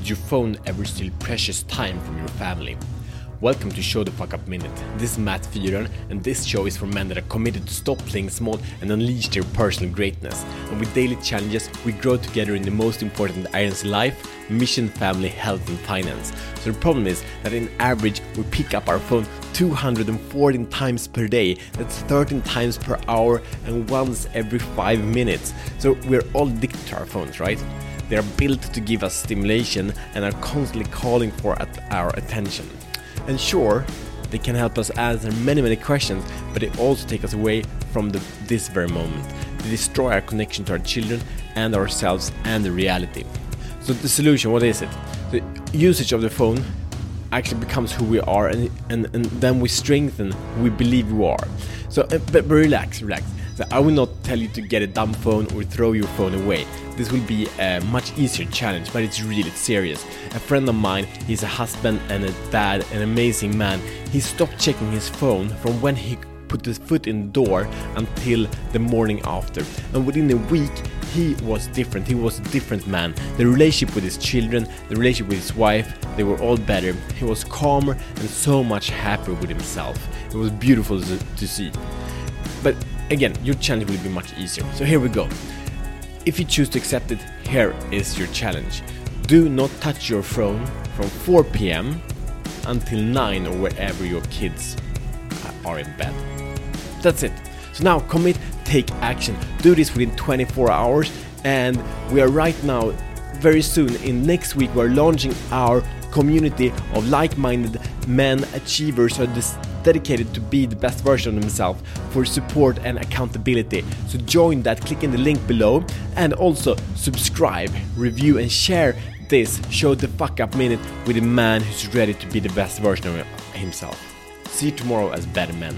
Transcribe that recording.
Did your phone ever steal precious time from your family? Welcome to Show the Fuck Up Minute. This is Matt Fyron, and this show is for men that are committed to stop playing small and unleash their personal greatness. And with daily challenges, we grow together in the most important areas in life mission, family, health, and finance. So the problem is that in average, we pick up our phone 214 times per day. That's 13 times per hour and once every 5 minutes. So we're all addicted to our phones, right? They are built to give us stimulation and are constantly calling for our attention. And sure, they can help us answer many, many questions, but they also take us away from the, this very moment. They destroy our connection to our children and ourselves and the reality. So the solution, what is it? The usage of the phone actually becomes who we are, and, and, and then we strengthen who we believe we are. So, uh, but relax, relax. I will not tell you to get a dumb phone or throw your phone away. This will be a much easier challenge, but it's really serious. A friend of mine, he's a husband and a dad, an amazing man. He stopped checking his phone from when he put his foot in the door until the morning after. And within a week, he was different. He was a different man. The relationship with his children, the relationship with his wife, they were all better. He was calmer and so much happier with himself. It was beautiful to see. But again, your challenge will be much easier. So here we go. If you choose to accept it, here is your challenge. Do not touch your phone from 4 p.m. until 9 or wherever your kids are in bed. That's it. So now commit, take action. Do this within 24 hours, and we are right now, very soon, in next week, we're launching our community of like minded men achievers dedicated to be the best version of himself for support and accountability. So join that, click in the link below, and also subscribe, review, and share this Show the Fuck Up Minute with a man who's ready to be the best version of himself. See you tomorrow as better men.